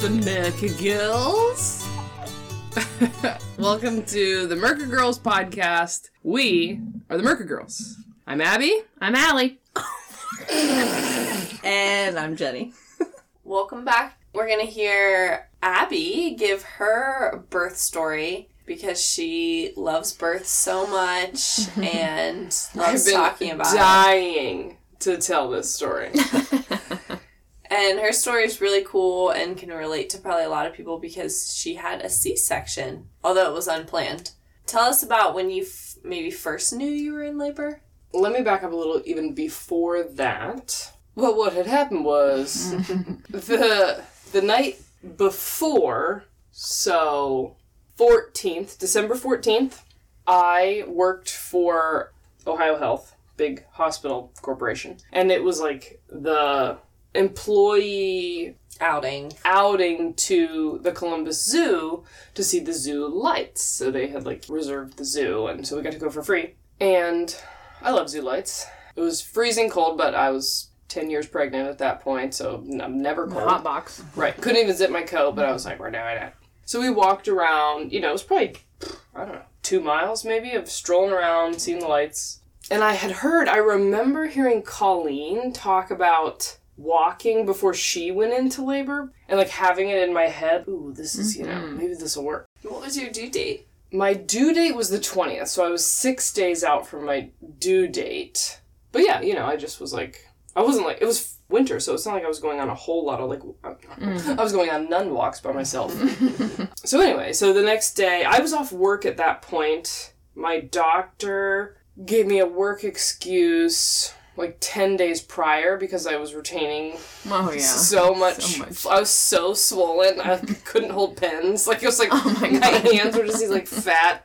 the Merca Girls. Welcome to the Merca Girls podcast. We are the Merca Girls. I'm Abbey. I'm Allie. And I'm Jenny. Welcome back. We're gonna hear Abbey give her birth story because she loves birth so much and loves talking about it. dying to tell this story. And her story is really cool and can relate to probably a lot of people because she had a C-section, although it was unplanned. Tell us about when you f- maybe first knew you were in labor. Let me back up a little even before that. Well, what had happened was the the night before, so 14th, December 14th, I worked for Ohio Health, big hospital corporation. And it was like the employee Outing. outing to the Columbus Zoo to see the zoo lights. So they had like reserved the zoo, and so we got to go for free. And I love zoo lights. It was freezing cold, but I was 10 years pregnant at that point, so I'm never cold. Hot box. Right. Couldn't even zip my coat, but I was like, we're doing it. So we walked around, you know, it was probably, I don't know, two miles maybe of strolling around, seeing the lights. And I had heard, I remember hearing Colleen talk about walking before she went into labor and like having it in my head, ooh, this is, you know, mm-hmm. maybe this will work. What was your due date? My due date was the 20th, so I was six days out from my due date. But yeah, you know, I just was like, I wasn't like, it was winter, so it's not like I was going on a whole lot of like, mm. I was going on nun walks by myself. so anyway, so the next day, I was off work at that point. My doctor gave me a work excuse like 10 days prior because I was retaining Oh yeah. so much, So much. I was so swollen. I couldn't hold pens. Like it was like Oh my my, hands were just these like fat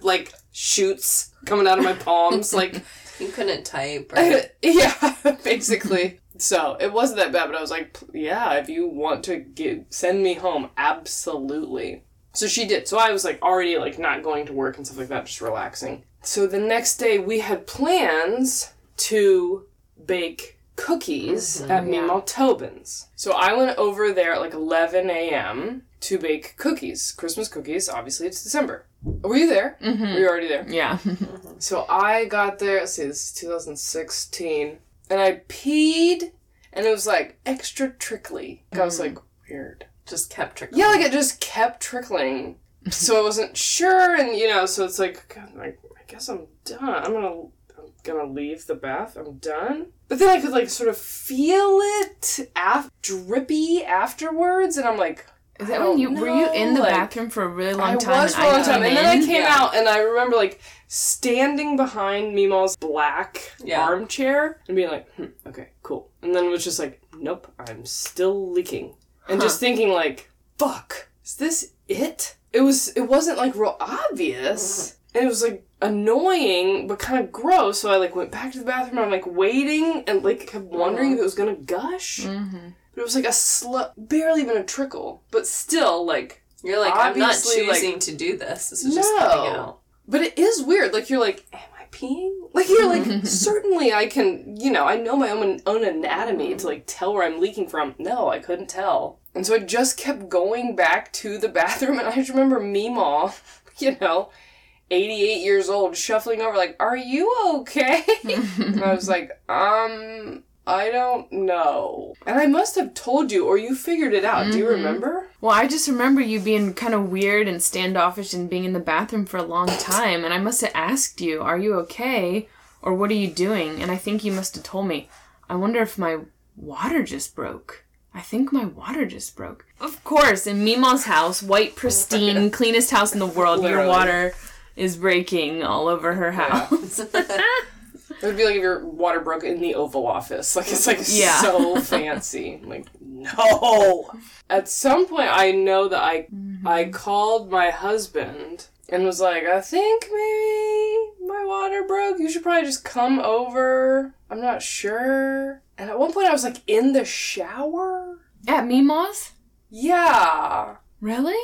like shoots coming out of my palms. Like You couldn't type. Or... yeah, basically. So it wasn't that bad, but I was like, yeah, if you want to get, send me home, absolutely. So she did. So I was like already like not going to work and stuff like that, just relaxing. So the next day we had plans to bake cookies at Meemaw Tobin's. So I went over there at like 11 a.m. to bake cookies, Christmas cookies. Obviously, it's December. Were you there? Mm-hmm. Were you already there? Yeah. So I got there, let's see, this is 2016, and I peed, and it was like extra trickly. Like, I was like, weird. Just kept trickling. Yeah, like it just kept trickling. so I wasn't sure, and you know, so it's like, God, like I guess I'm done. I'm gonna, gonna leave the bath. I'm done. But then I could like sort of feel it af- drippy afterwards, and I'm like, Is I that when you don't were you in the like- bathroom for a really long I time? was for a long time, and then I came Yeah. out, and I remember like standing behind Meemaw's black Yeah. armchair and being like, hmm, "Okay, cool," and then it was just like, "Nope, I'm still leaking," and just thinking like, "Fuck, is this it?" It was. It wasn't like real obvious, and it was like annoying but kind of gross. So I like went back to the bathroom. I'm like waiting and like kept wondering if it was gonna gush. Mm-hmm. But it was like a sl- barely even a trickle, but still like You're like, I'm not Obviously, like- choosing to do this. This is just No. coming out. But it is weird. Like you're like, am I peeing? Like you're like, certainly I can. You know, I know my own own anatomy to like tell where I'm leaking from. No, I couldn't tell, and so I just kept going back to the bathroom, and I just remember Meemaw, you know. 88 years old, shuffling over, like, Are you okay? and I was like, Um, I don't know. And I must have told you, or you figured it out. Do you remember? Well, I just remember you being kind of weird and standoffish and being in the bathroom for a long time, and I must have asked you, "Are you okay?" or "What are you doing?" And I think you must have told me, "I wonder if my water just broke." I think my water just broke. Of course, in Meemaw's house, white, pristine, cleanest house in the world, your water is breaking all over her house. It would be like if your water broke in the Oval Office. Like it's like Yeah. so fancy. I'm like no. At some point, I know that I I called my husband and was like, I think maybe my water broke. You should probably just come over. I'm not sure. And at one point, I was like in the shower. At Meemaw's? Yeah. Really?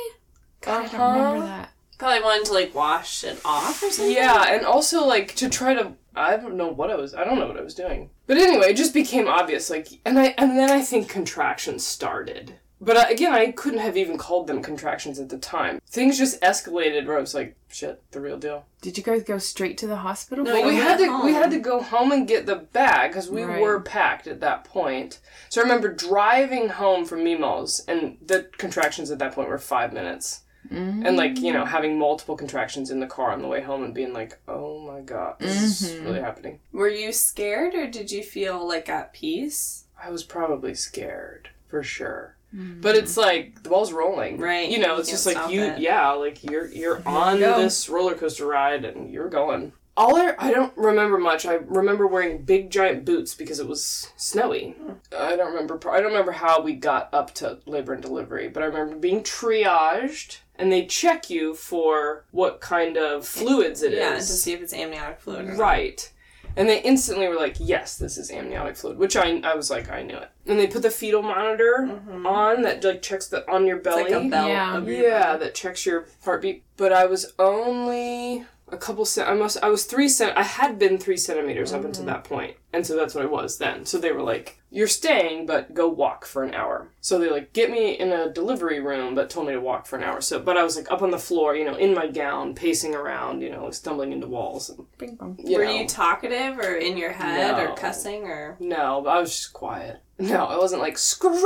God, I don't Uh-huh. remember that. Probably wanted to like wash it off or something. Yeah, and also like to try to I don't know what I was I don't know what I was doing. But anyway, it just became obvious like and I and then I think contractions started. But uh, again, I couldn't have even called them contractions at the time. Things just escalated where I was like, shit, the real deal. Did you guys go straight to the hospital? No, Well, we had to we had to go home and get the bag because we Right. were packed at that point. So I remember driving home from Meemaw's, and the contractions at that point were five minutes, and like you know having multiple contractions in the car on the way home and being like, oh my god, this is mm-hmm. really happening. Were you scared or did you feel like at peace? I was probably scared for sure. Mm-hmm. But it's like the ball's rolling, Right. You know, it's can't just like you, it. yeah, like you're you're on go. this roller coaster ride and you're going. All I, I don't remember much. I remember wearing big giant boots because it was snowy. I don't remember. I don't remember how we got up to labor and delivery, but I remember being triaged and they check you for what kind of fluids it is. Yeah, to see if it's amniotic fluid or not. Right. And they instantly were like, yes, this is amniotic fluid, which I, I was like, I knew it. And they put the fetal monitor on that like checks the on your Mm-hmm. It's belly. like a belt Yeah. of your yeah, body. that checks your heartbeat. But I was only a couple cent. I must. I was three cent. I had been three centimeters up Mm-hmm. until that point, and so that's what I was then. So they were like, "You're staying, but go walk for an hour." So they like get me in a delivery room, but told me to walk for an hour. So, but I was like up on the floor, you know, in my gown, pacing around, you know, like stumbling into walls. And, Bing bong. you Were know. you talkative or in your head No. or cussing or No, but I was just quiet. No, I wasn't like screaming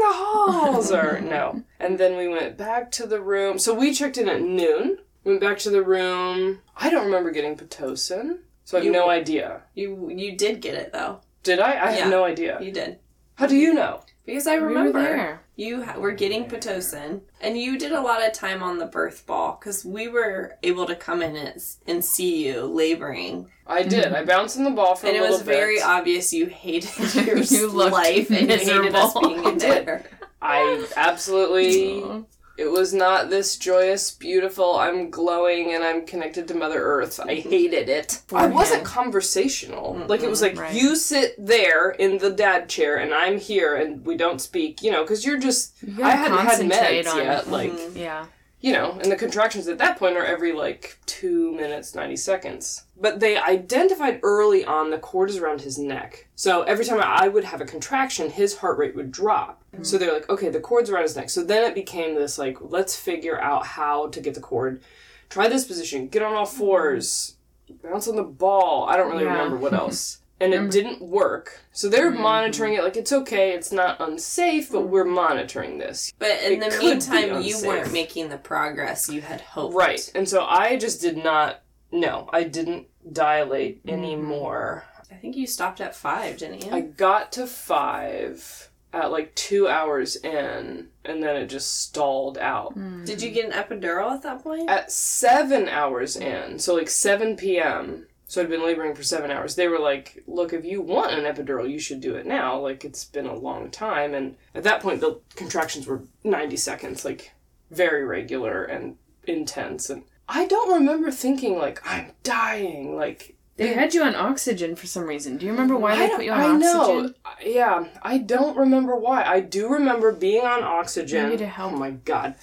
the halls or no. And then we went back to the room. So we checked in at noon. Went back to the room. I don't remember getting pitocin, so I have You- no idea. you you did get it though. Did I? I Yeah. have no idea. You did. How do you know? Because I We were remember there. you ha- were getting Pitocin, and you did a lot of time on the birth ball because we were able to come in and, s- and see you laboring, I did. I bounced in the ball for a moment. and a it little was very obvious you hated your You looked life and you hated us miserable. being in did. there. I absolutely. It was not this joyous, beautiful, I'm glowing and I'm connected to Mother Earth. I hated it. I wasn't conversational. Like, it was like, Right. you sit there in the dad chair and I'm here and we don't speak, you know, because you're just. You I hadn't had meds on- yet. Like, Yeah. you know, and the contractions at that point are every like two minutes, 90 seconds. But they identified early on the cord is around his neck. So every time I would have a contraction, his heart rate would drop. Mm-hmm. So they're like, okay, the cord's around his neck. So then it became this like, let's figure out how to get the cord. Try this position, get on all fours, bounce on the ball. I don't really Yeah. remember what else. And it didn't work. So they're mm-hmm. monitoring it like it's okay, it's not unsafe, but we're monitoring this. But in It the could be meantime, you weren't making the progress you had hoped. Right. And so I just did not no, I didn't dilate mm-hmm. anymore. I think you stopped at five, didn't you? I got to 5 at like 2 hours in and then it just stalled out. Hmm. Did you get an epidural at that point? At 7 hours in, so like 7 p.m. So I'd been laboring for 7 hours. They were like, "Look, if you want an epidural, you should do it now. Like it's been a long time." And at that point the contractions were 90 seconds, like very regular and intense and I don't remember thinking like I'm dying like They had you on oxygen for some reason. Do you remember why I, they put you on I oxygen? know. Yeah, I don't remember why. I do remember being on oxygen. Maybe to help. Oh my god.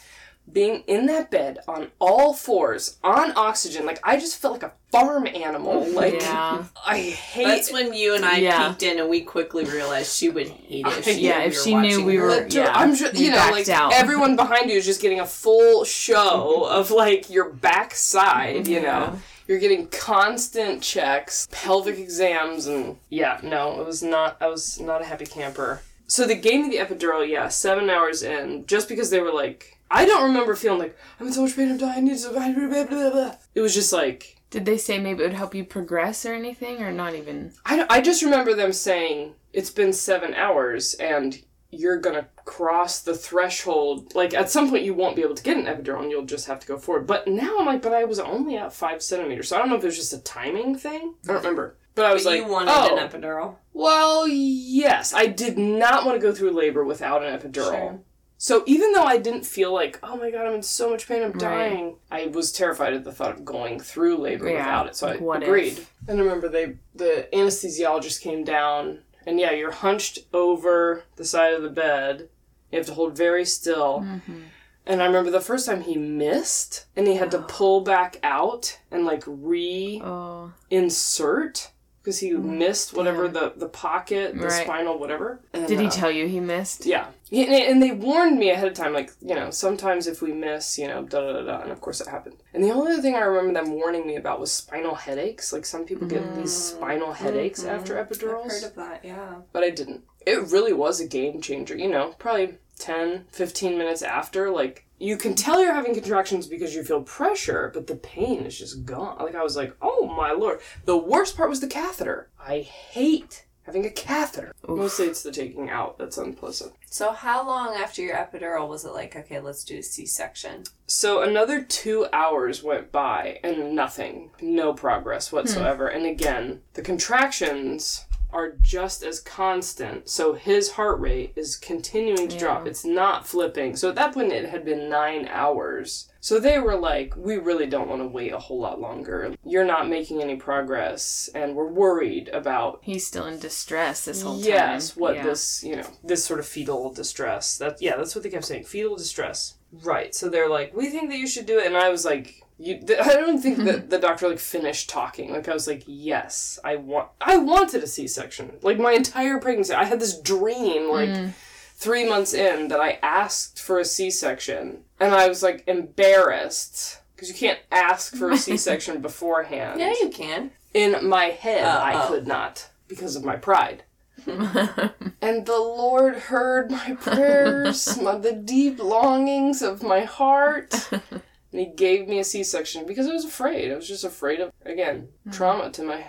Being in that bed on all fours on oxygen, like I just felt like a farm animal. Like Yeah. I hate That's when you and I Yeah. peeked in and we quickly realized she would hate it. If she Yeah, knew if we were she knew we were- yeah, I'm sure we you know, like out. everyone behind you is just getting a full show of like your backside. You know, you're getting constant checks, pelvic exams, and yeah, no, it was not. I was not a happy camper. So they gave me the epidural, yeah, seven hours in, just because they were like, I don't remember feeling like I'm in so much pain, I'm dying, I need to survive. Blah, blah, blah, blah. It was just like Did they say maybe it would help you progress or anything, or not even? I, don't- I just remember them saying it's been seven hours and you're gonna cross the threshold. Like at some point you won't be able to get an epidural and you'll just have to go forward. But now I'm like, but I was only at five centimeters, so I don't know if it was just a timing thing. I don't remember. But I was But like, you wanted oh, an epidural. well, yes, I did not want to go through labor without an epidural. Sure. So even though I didn't feel like, oh my god, I'm in so much pain, I'm Right. dying, I was terrified at the thought of going through labor Yeah, without it. So I what agreed. if? And I remember they the anesthesiologist came down, and yeah, you're hunched over the side of the bed. You have to hold very still. Mm-hmm. And I remember the first time he missed, and he had to pull back out and like re Oh, insert because he mm-hmm. missed whatever the the pocket, the Right. spinal, whatever. And, Did he uh, tell you he missed? Yeah. Yeah, And they warned me ahead of time, like, you know, sometimes if we miss, you know, da da da da. And of course it happened. And the only other thing I remember them warning me about was spinal headaches. Like, some people get these mm. spinal headaches mm-hmm. after epidurals. I've heard of that, yeah. but I didn't. It really was a game changer, you know, probably 10, 15 minutes after. Like, you can tell you're having contractions because you feel pressure, but the pain is just gone. Like, I was like, oh my lord. The worst part was the catheter. I hate having a catheter. Mostly it's the taking out that's unpleasant. So how long after your epidural was it like, okay, let's do a C-section? So another two hours went by and nothing, no progress whatsoever. Hmm. And again, the contractions are just as constant. So his heart rate is continuing to drop. It's not flipping. So at that point, it had been nine hours. So they were like, we really don't want to wait a whole lot longer. You're not making any progress, and we're worried about He's still in distress this whole time. yes what Yeah. this you know this sort of fetal distress that yeah that's what they kept saying fetal distress right so they're like we think that you should do it and i was like you i don't think that mm-hmm. the doctor like finished talking like i was like yes i want i wanted a c-section like my entire pregnancy i had this dream like mm. three months in that i asked for a c-section and i was like embarrassed because you can't ask for a c-section beforehand Yeah, you can. in my head, Oh, I oh. could not because of my pride. and the Lord heard my prayers, my, the deep longings of my heart. And He gave me a C section because I was afraid. I was just afraid of, again, trauma to my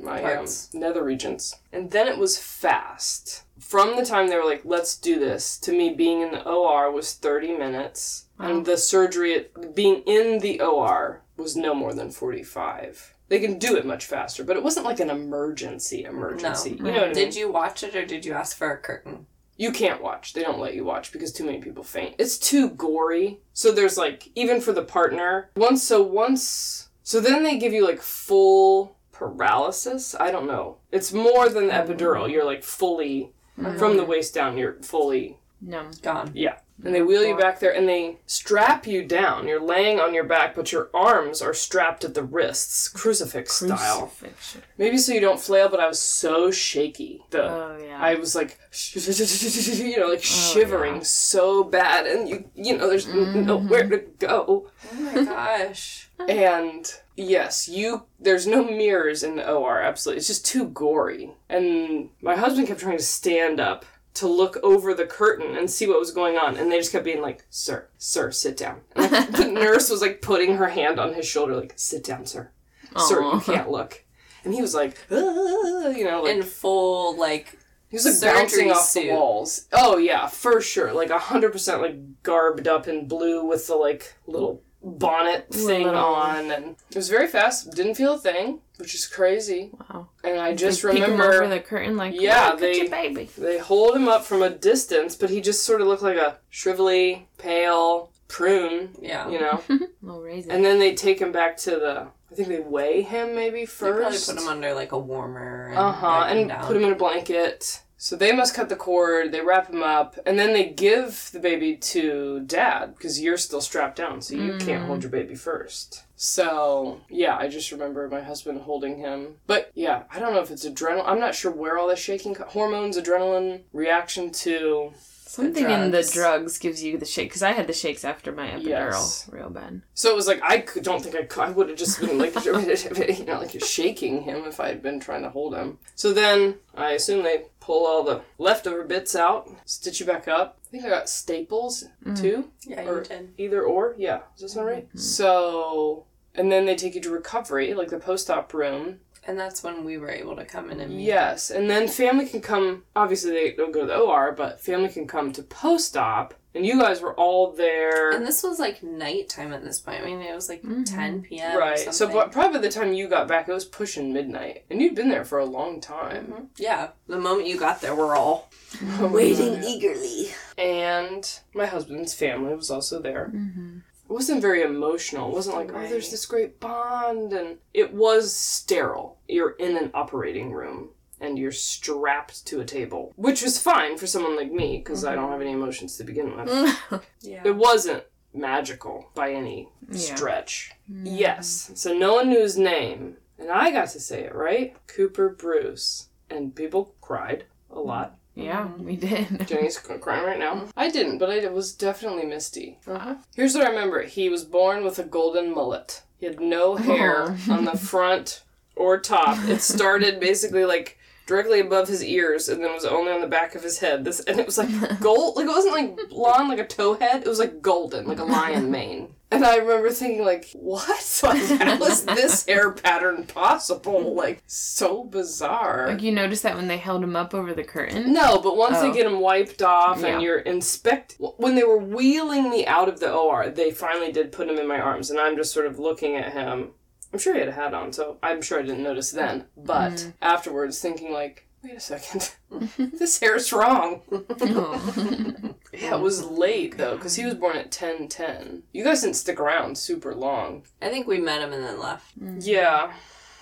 my um, nether regions. And then it was fast. From the time they were like, let's do this, to me being in the OR was 30 minutes. And the surgery, being in the OR, was no more than 45. They can do it much faster, but it wasn't like an emergency emergency. You know what I mean? Did you watch it or did you ask for a curtain? You can't watch. They don't let you watch because too many people faint. It's too gory. So there's like even for the partner. Once so once so then they give you like full paralysis. I don't know. It's more than the epidural. You're like fully from the mm-hmm. waist down, you're fully No. Gone. yeah. And they wheel you back there and they strap you down. You're laying on your back, but your arms are strapped at the wrists, crucifix style. Crucifixion. Maybe so you don't flail, but I was so shaky. The Oh, yeah. I was like, you know, like oh, shivering so bad, and you, you know, there's n- mm-hmm. nowhere to go. Oh my gosh. And yes, you, there's no mirrors in the OR. Absolutely, it's just too gory. And my husband kept trying to stand up to look over the curtain and see what was going on, and they just kept being like, "Sir, sir, sit down." And like, the nurse was like putting her hand on his shoulder, like, "Sit down, sir. Sir, you can't look." And he was like, "Ah," you know, like In full, like, he was like bouncing off suit. the walls. Oh yeah, for sure. Like a hundred percent like garbed up in blue with the like little bonnet thing Little- on and it was very fast. Didn't feel a thing, which is crazy. Wow. And I just They peek him remember over the curtain like, Yeah, look at they- your baby. they hold him up from a distance, but he just sort of looked like a shrivelly, pale prune, yeah. you know. Little raisin. and then they take him back to the I think they weigh him maybe first. They probably put him under, like, a warmer. And Uh huh. And put him in a blanket. So they must cut the cord. They wrap him up, and then they give the baby to dad because you're still strapped down, so you can't hold mm. your baby first. So yeah, I just remember my husband holding him. But yeah, I don't know if it's adrenaline. I'm not sure where all the shaking co- hormones, adrenaline reaction to. Something in the drugs. drugs gives you the shake because I had the shakes after my epidural, Yes. real bad. So it was like I could, don't think I could. I would have just been like you know like shaking him if I had been trying to hold him. So then I assume they pull all the leftover bits out, stitch you back up. I think I got staples mm. too. Yeah, or did. either or. Yeah, does that sound right? Mm-hmm. So and then they take you to recovery, like the post-op room. And that's when we were able to come in and meet. Yes, and then family can come. Obviously, they don't go to the OR, but family can come to post-op, and you guys were all there. And this was like nighttime at this point. I mean, it was like 10 p.m. Right. So something. but probably by the time you got back, it was pushing midnight, and you'd been there for a long time. Yeah, the moment you got there, we're all Mm-hmm. waiting eagerly. And my husband's family was also there. It wasn't very emotional. It wasn't like, oh, there's this great bond, and it was sterile. You're in an operating room. And you're strapped to a table, which was fine for someone like me because I mm-hmm. don't have any emotions to begin with. Yeah. It wasn't magical by any Yeah. stretch. Mm. Yes. So no one knew his name. And And I got to say it, right? Cooper Bruce. And people cried a lot. Yeah, mm-hmm. we did. Jenny's crying right now. Mm-hmm. I didn't, but I, it was definitely Misty. Uh-huh. Here's what I remember he was born with a golden mullet. He had no hair oh. on the front or top. It started basically like directly above his ears and then was only on the back of his head. This and it was like gold like it wasn't like blonde like a tow head, it was like golden, like a lion mane. And I remember thinking like, what? Like how is this hair pattern possible? Like so bizarre. Like you noticed that when they held him up over the curtain. No, but once Oh. they get him wiped off Yeah. and you're inspect when they were wheeling me out of the OR, they finally did put him in my arms, and I'm just sort of looking at him. I'm sure he had a hat on, so I'm sure I didn't notice then. But Mm-hmm. afterwards, thinking like, wait a second, this hair's wrong. Oh. yeah, it was late though, because he was born at 10:10. You guys didn't stick around super long. I think we met him and then left. Yeah.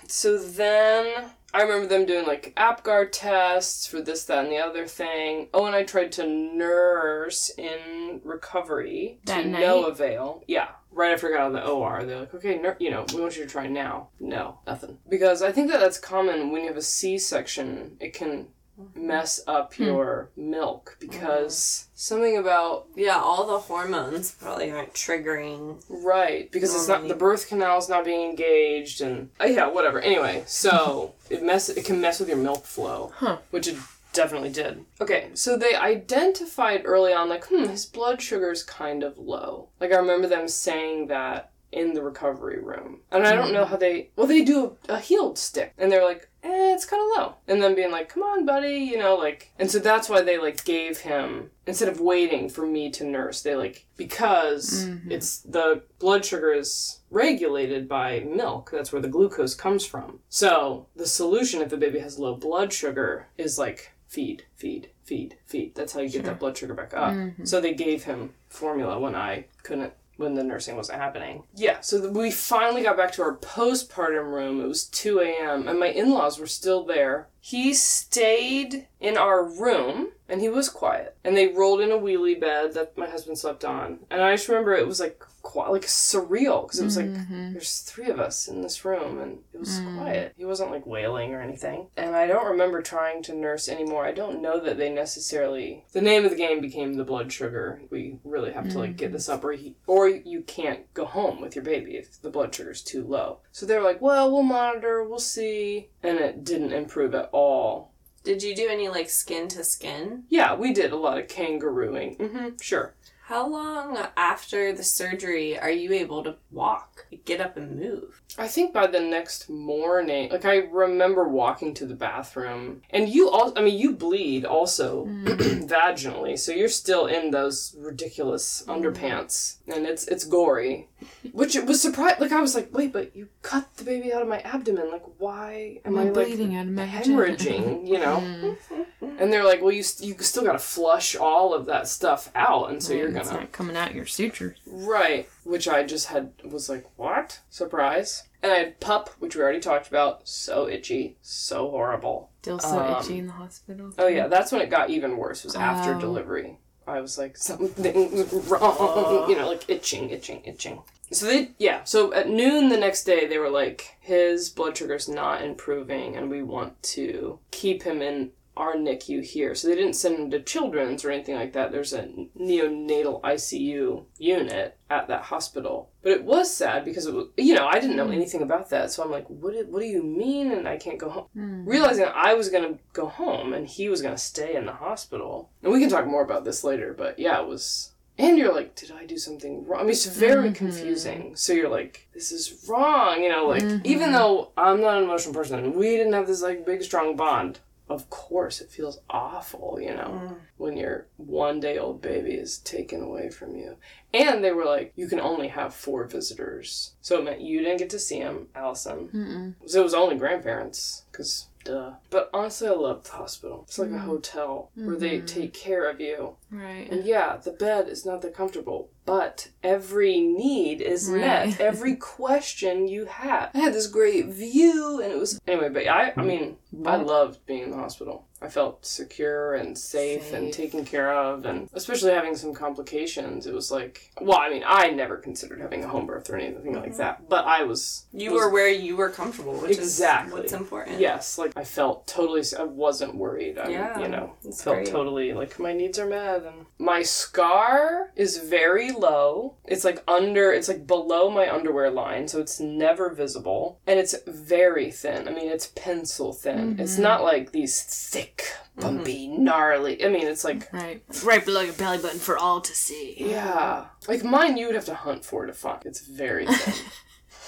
So then I remember them doing like APGAR tests for this, that, and the other thing. Oh, and I tried to nurse in recovery That to night? no avail. Yeah. Right after I got out of the OR, they're like, okay, nur- you know, we want you to try now. No, nothing. Because I think that that's common when you have a C section. It can mess up your milk because something about Yeah, all the hormones probably aren't triggering. Right, because it's not the birth canal is not being engaged, and uh, yeah, whatever. Anyway, so it mess it can mess with your milk flow, Huh. which it definitely did. Okay, so they identified early on, like, hmm, his blood sugar's kind of low. Like I remember them saying that in the recovery room, and I don't know hmm. how they. Well, they do a, a heel stick, and they're like, eh, it's kind of low, and then being like, come on, buddy, you know, like, and so that's why they like gave him instead of waiting for me to nurse, they like because mm-hmm. it's the blood sugar is regulated by milk. That's where the glucose comes from. So the solution if the baby has low blood sugar is like feed, feed, feed, feed. That's how you get that blood sugar back up. Mm-hmm. So they gave him formula when I couldn't when the nursing wasn't happening. Yeah, so we finally got back to our postpartum room. It was 2 a.m., and my in laws were still there. He stayed in our room, and he was quiet. And they rolled in a wheelie bed that my husband slept on. And I just remember it was like, qui- like surreal, because it was like, mm-hmm. there's three of us in this room, and it was mm. quiet. He wasn't like wailing or anything. And I don't remember trying to nurse anymore. I don't know that they necessarily. The name of the game became the blood sugar. We really have to like get this up, or he, or you can't go home with your baby if the blood sugar's too low. So they were like, well, we'll monitor, we'll see, and it didn't improve at all. Did you do any like skin to skin? Yeah, we did a lot of kangarooing. Mm-hmm, sure. How long after the surgery are you able to walk, get up and move? I think by the next morning, like I remember walking to the bathroom, and you all, I mean, you bleed also mm. vaginally, so you're still in those ridiculous mm. underpants, and it's it's gory, which it was surprised. Like I was like, wait, but you cut the baby out of my abdomen, like why am I I'm like bleeding out of my vagina. hemorrhaging? You know? Mm. Mm-hmm. And they're like, well, you st- you still got to flush all of that stuff out, and so you're gonna not coming out your sutures. Right, which I just had was like, what? Surprise. And I had PUPPP, which we already talked about. So itchy, so horrible. Still so Um, itchy in the hospital. Oh yeah, that's when it got even worse. Was after Oh. delivery. I was like, something's wrong. You know, like itching, itching, itching. So they, yeah. So at noon the next day, they were like, his blood sugar's not improving, and we want to keep him in our NICU here. So they didn't send him to children's or anything like that. There's a neonatal ICU unit at that hospital. But it was sad because it was, you know, I didn't know hmm. anything about that. So I'm like, what? Do, what do you mean? And I can't go home. Hmm. Realizing I was gonna go home and he was gonna stay in the hospital. And we can talk more about this later. But yeah, it was. And you're like, did I do something wrong? I mean, it's very mm-hmm. confusing. So you're like, this is wrong. You know, like even mm-hmm. though I'm not an emotional person, we didn't have this like big strong bond. Of course, it feels awful, you know, mm. when your one day old baby is taken away from you. And they were like, you can only have four visitors. So it meant you didn't get to see him, Allison. Mm-mm. So it was only grandparents, because duh. But honestly, I love the hospital. It's like a mm. hotel where they mm-hmm. take care of you. Right. And yeah, the bed is not that comfortable, but every need is met. Every question you have. I had this great view, and it was anyway. But I, I hmm. mean, I loved being in the hospital. I felt secure and safe, and Safe. taken care of, and especially having some complications. It was like, well, I mean, I never considered having a home birth or anything like mm-hmm. that, but I was. You was- were where you were comfortable, which Exactly. is what's important. Yes, like I felt totally. I wasn't worried. I, Yeah, you know, that's felt great. totally like my needs are met. And my scar is very low. It's like under. It's like below my underwear line, so it's never visible, and it's very thin. I mean, it's pencil thin. It's mm-hmm. not like these thick, mm-hmm. bumpy, gnarly. I mean, it's like Right. Right below your belly button for all to see. yeah, like mine. You would have to hunt for to find. It's very thin.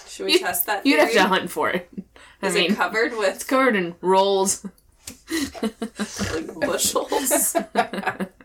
Should we test that? You'd have to hunt for it. I Is mean, it covered with it's covered in rolls. like bushels?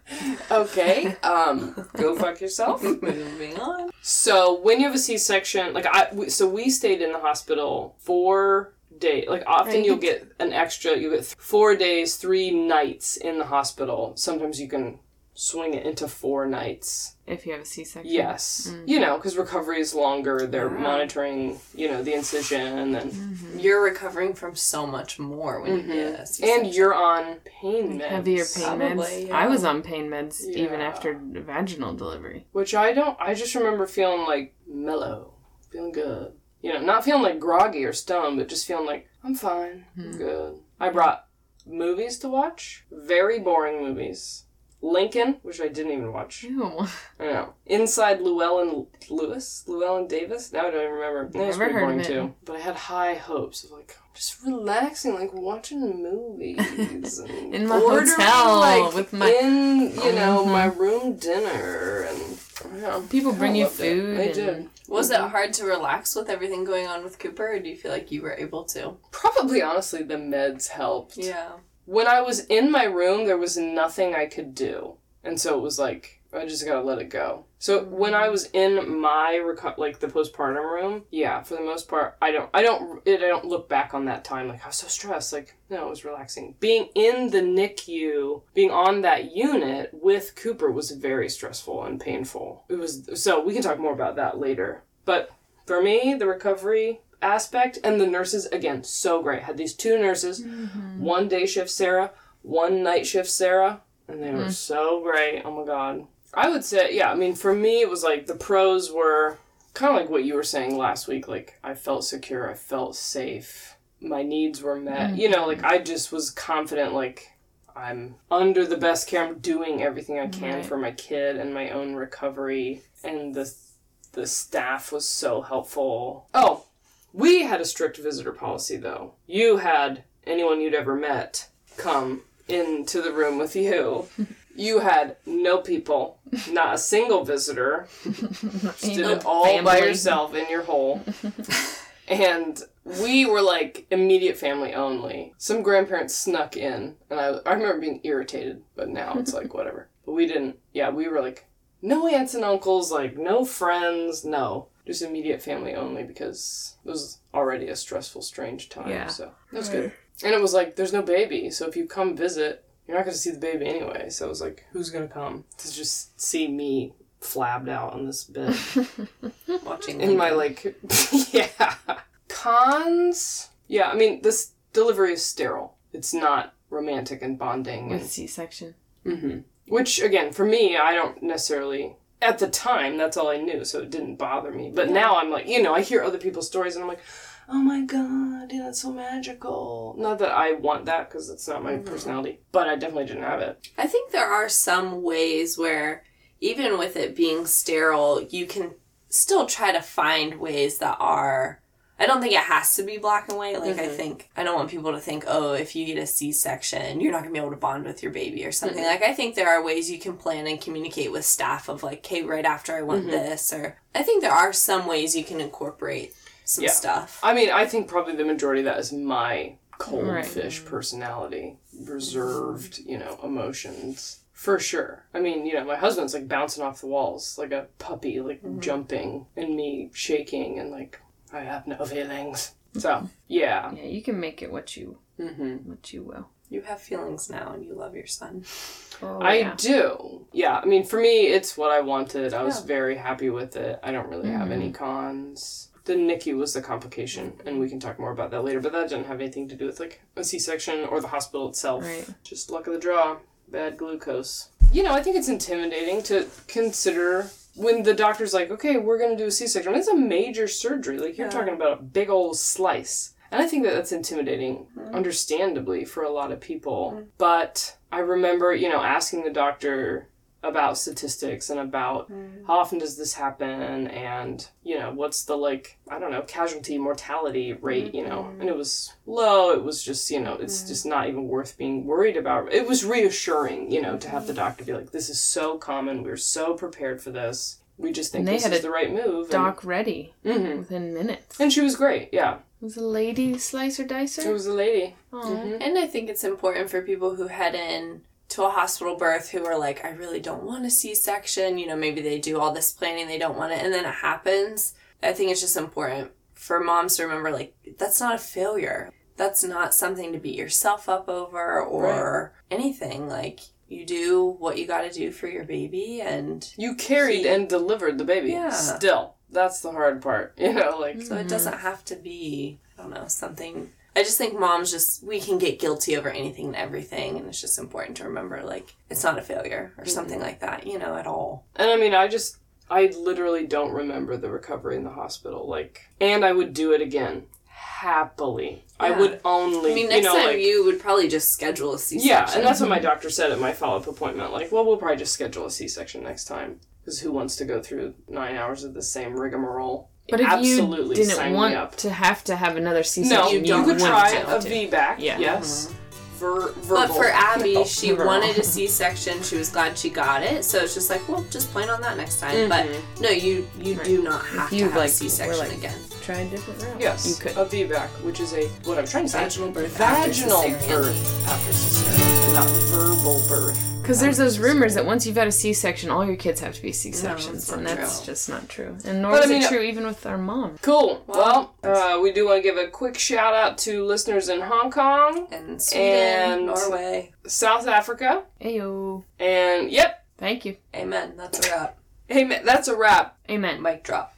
okay, um, go fuck yourself. Moving on. So when you have a C-section, like I, so we stayed in the hospital four days. Like often Right. you'll get an extra. You get th- four days, three nights in the hospital. Sometimes you can swing it into four nights. If you have a C-section. Yes, mm. you know, because recovery is longer. They're Yeah. monitoring, you know, the incision and Mm-hmm. You're recovering from so much more when you mm-hmm. get a and you're on pain meds. Heavier pain Probably, meds. yeah. I was on pain meds even after vaginal delivery. Which I don't. I just remember feeling like mellow, feeling good. You know, not feeling like groggy or stoned, but just feeling like I'm fine, I'm hmm. good. I brought movies to watch, very boring movies. Lincoln, which I didn't even watch. Ew. I know. Inside Llewellyn Lewis, Llewellyn Davis. Now I don't even remember. That was Never pretty heard boring of it. too. But I had high hopes of like just relaxing, like watching movies and In my ordering, hotel like, with my- in you know Mhm. my room dinner and yeah, People bring I you loved it. food They and- did. Was it hard to relax with everything going on with Cooper, or do you feel like you were able to? Probably honestly the meds helped. Yeah. When I was in my room, there was nothing I could do, and so it was like I just gotta let it go. So when I was in my reco- like the postpartum room, yeah, for the most part, I don't, I don't, it, I don't look back on that time like I was so stressed. Like no, it was relaxing. Being in the NICU, being on that unit with Cooper was very stressful and painful. It was so we can talk more about that later. But for me, the recovery aspect and the nurses again so great. Had these two nurses, mm-hmm. one day shift Sarah, one night shift Sarah, and they were mm. so great. Oh my god. I would say, yeah, I mean, for me, it was like the pros were kind of like what you were saying last week. Like, I felt secure, I felt safe, my needs were met. Mm. You know, like, I just was confident, like, I'm under the best care, I'm doing everything I can Right. for my kid and my own recovery, and the the staff was so helpful. Oh, we had a strict visitor policy though. You had anyone you'd ever met come into the room with you. You had no people, not a single visitor. No it all by yourself in your hole. and we were like immediate family only. Some grandparents snuck in, and I, I remember being irritated, but now it's like whatever. But we didn't, yeah, we were like, no aunts and uncles, like no friends, no. Just immediate family only because it was already a stressful, strange time. Yeah. So that's was good. And it was like, there's no baby, so if you come visit, you're not going to see the baby anyway. So it was like, who's going to come to just see me flabbed out on this bed? Watching in my like yeah cons yeah i mean this delivery is sterile it's not romantic and bonding with and, C-section. hmm which again for me i don't necessarily at the time that's all i knew so it didn't bother me. But now i'm like you know i hear other people's stories and i'm like oh my god yeah, that's so magical. Not that i want that because it's not my mm-hmm. personality but i definitely didn't have it. I think there are some ways where, even with it being sterile, you can still try to find ways that are. I don't think it has to be black and white. Like, I mm-hmm. think, I don't want people to think, oh, if you get a C section, you're not going to be able to bond with your baby or something. Like, I think there are ways you can plan and communicate with staff of, like, hey, right after I want mm-hmm. this. Or I think there are some ways you can incorporate some Yeah. stuff. I mean, I think probably the majority of that is my cold Right. fish personality, reserved, you know, emotions. For sure. I mean, you know, my husband's like bouncing off the walls like a puppy, like mm-hmm. jumping, and me shaking and like, I have no feelings. So, yeah. Yeah, you can make it what you hmm what you will. You have feelings now and you love your son. Oh, I yeah. do. Yeah, I mean, for me, it's what I wanted. I was Yeah. very happy with it. I don't really have any cons. The NICU was the complication, and we can talk more about that later, but that didn't have anything to do with, like, a C section or the hospital itself. Right. Just luck of the draw. Bad glucose. You know, I think it's intimidating to consider when the doctor's like, okay, we're going to do a C section. It's a major surgery. Like, you're Yeah. talking about a big old slice. And I think that that's intimidating, mm-hmm. understandably, for a lot of people. Mm-hmm. But I remember, you know, asking the doctor about statistics and about hmm. how often does this happen and, you know, what's the, like, I don't know, casualty mortality rate, you know. Hmm. And it was low. It was just, you know, it's hmm. just not even worth being worried about. It was reassuring, you know, to have the doctor be like, this is so common. We're so prepared for this. We just think And they this had is a the right move. Doc ready hmm within minutes. And she was great, yeah. it Was a lady slicer dicer? It was a lady. Aw. Mm-hmm. And I think it's important for people who head in to a hospital birth who are like, I really don't want a C section. You know, maybe they do all this planning, they don't want it, and then it happens. I think it's just important for moms to remember like, that's not a failure. That's not something to beat yourself up over or anything. Like, you do what you got to do for your baby, and You carried He- and delivered the baby. Yeah. Still. That's the hard part. You know, like so it mm-hmm. doesn't have to be, I don't know, something. I just think moms just, we can get guilty over anything and everything, and it's just important to remember, like, it's not a failure or mm-hmm. something like that, you know, at all. And I mean, I just, I literally don't remember the recovery in the hospital. Like, and I would do it again happily. I would only, I mean, you next know, time like, you would probably just schedule a C-section. yeah, and that's what my doctor said at my follow up appointment. Like, well, we'll probably just schedule a C section next time because who wants to go through nine hours of the same rigmarole? But if Absolutely you didn't me want up. to have to have another C-section, No, you you, could try to. a VBAC. Yeah. Yes. Mm-hmm. Ver- But for Abbey, she Verbal. wanted a C-section. She was glad she got it. So it's just like, well, just plan on that next time. But mm-hmm. no, you you do not have you, to have like, a C-section like- again. try a different route. Yes, you could. a VBAC, which is a what I'm trying to say. Vaginal birth after cesarean. birth after cesarean, not verbal birth. Because there's those rumors that once you've had a C-section, all your kids have to be C-sections, it's and that's true. just not true. And nor But I is mean, it uh, true even with our mom. Cool. Well, Well, uh, we do want to give a quick shout out to listeners in Hong Kong, And Sweden, And- Norway. South Africa, Ayo. and yep. Thank you. Amen. That's a wrap. Amen. that's a wrap. Amen. Mic drop.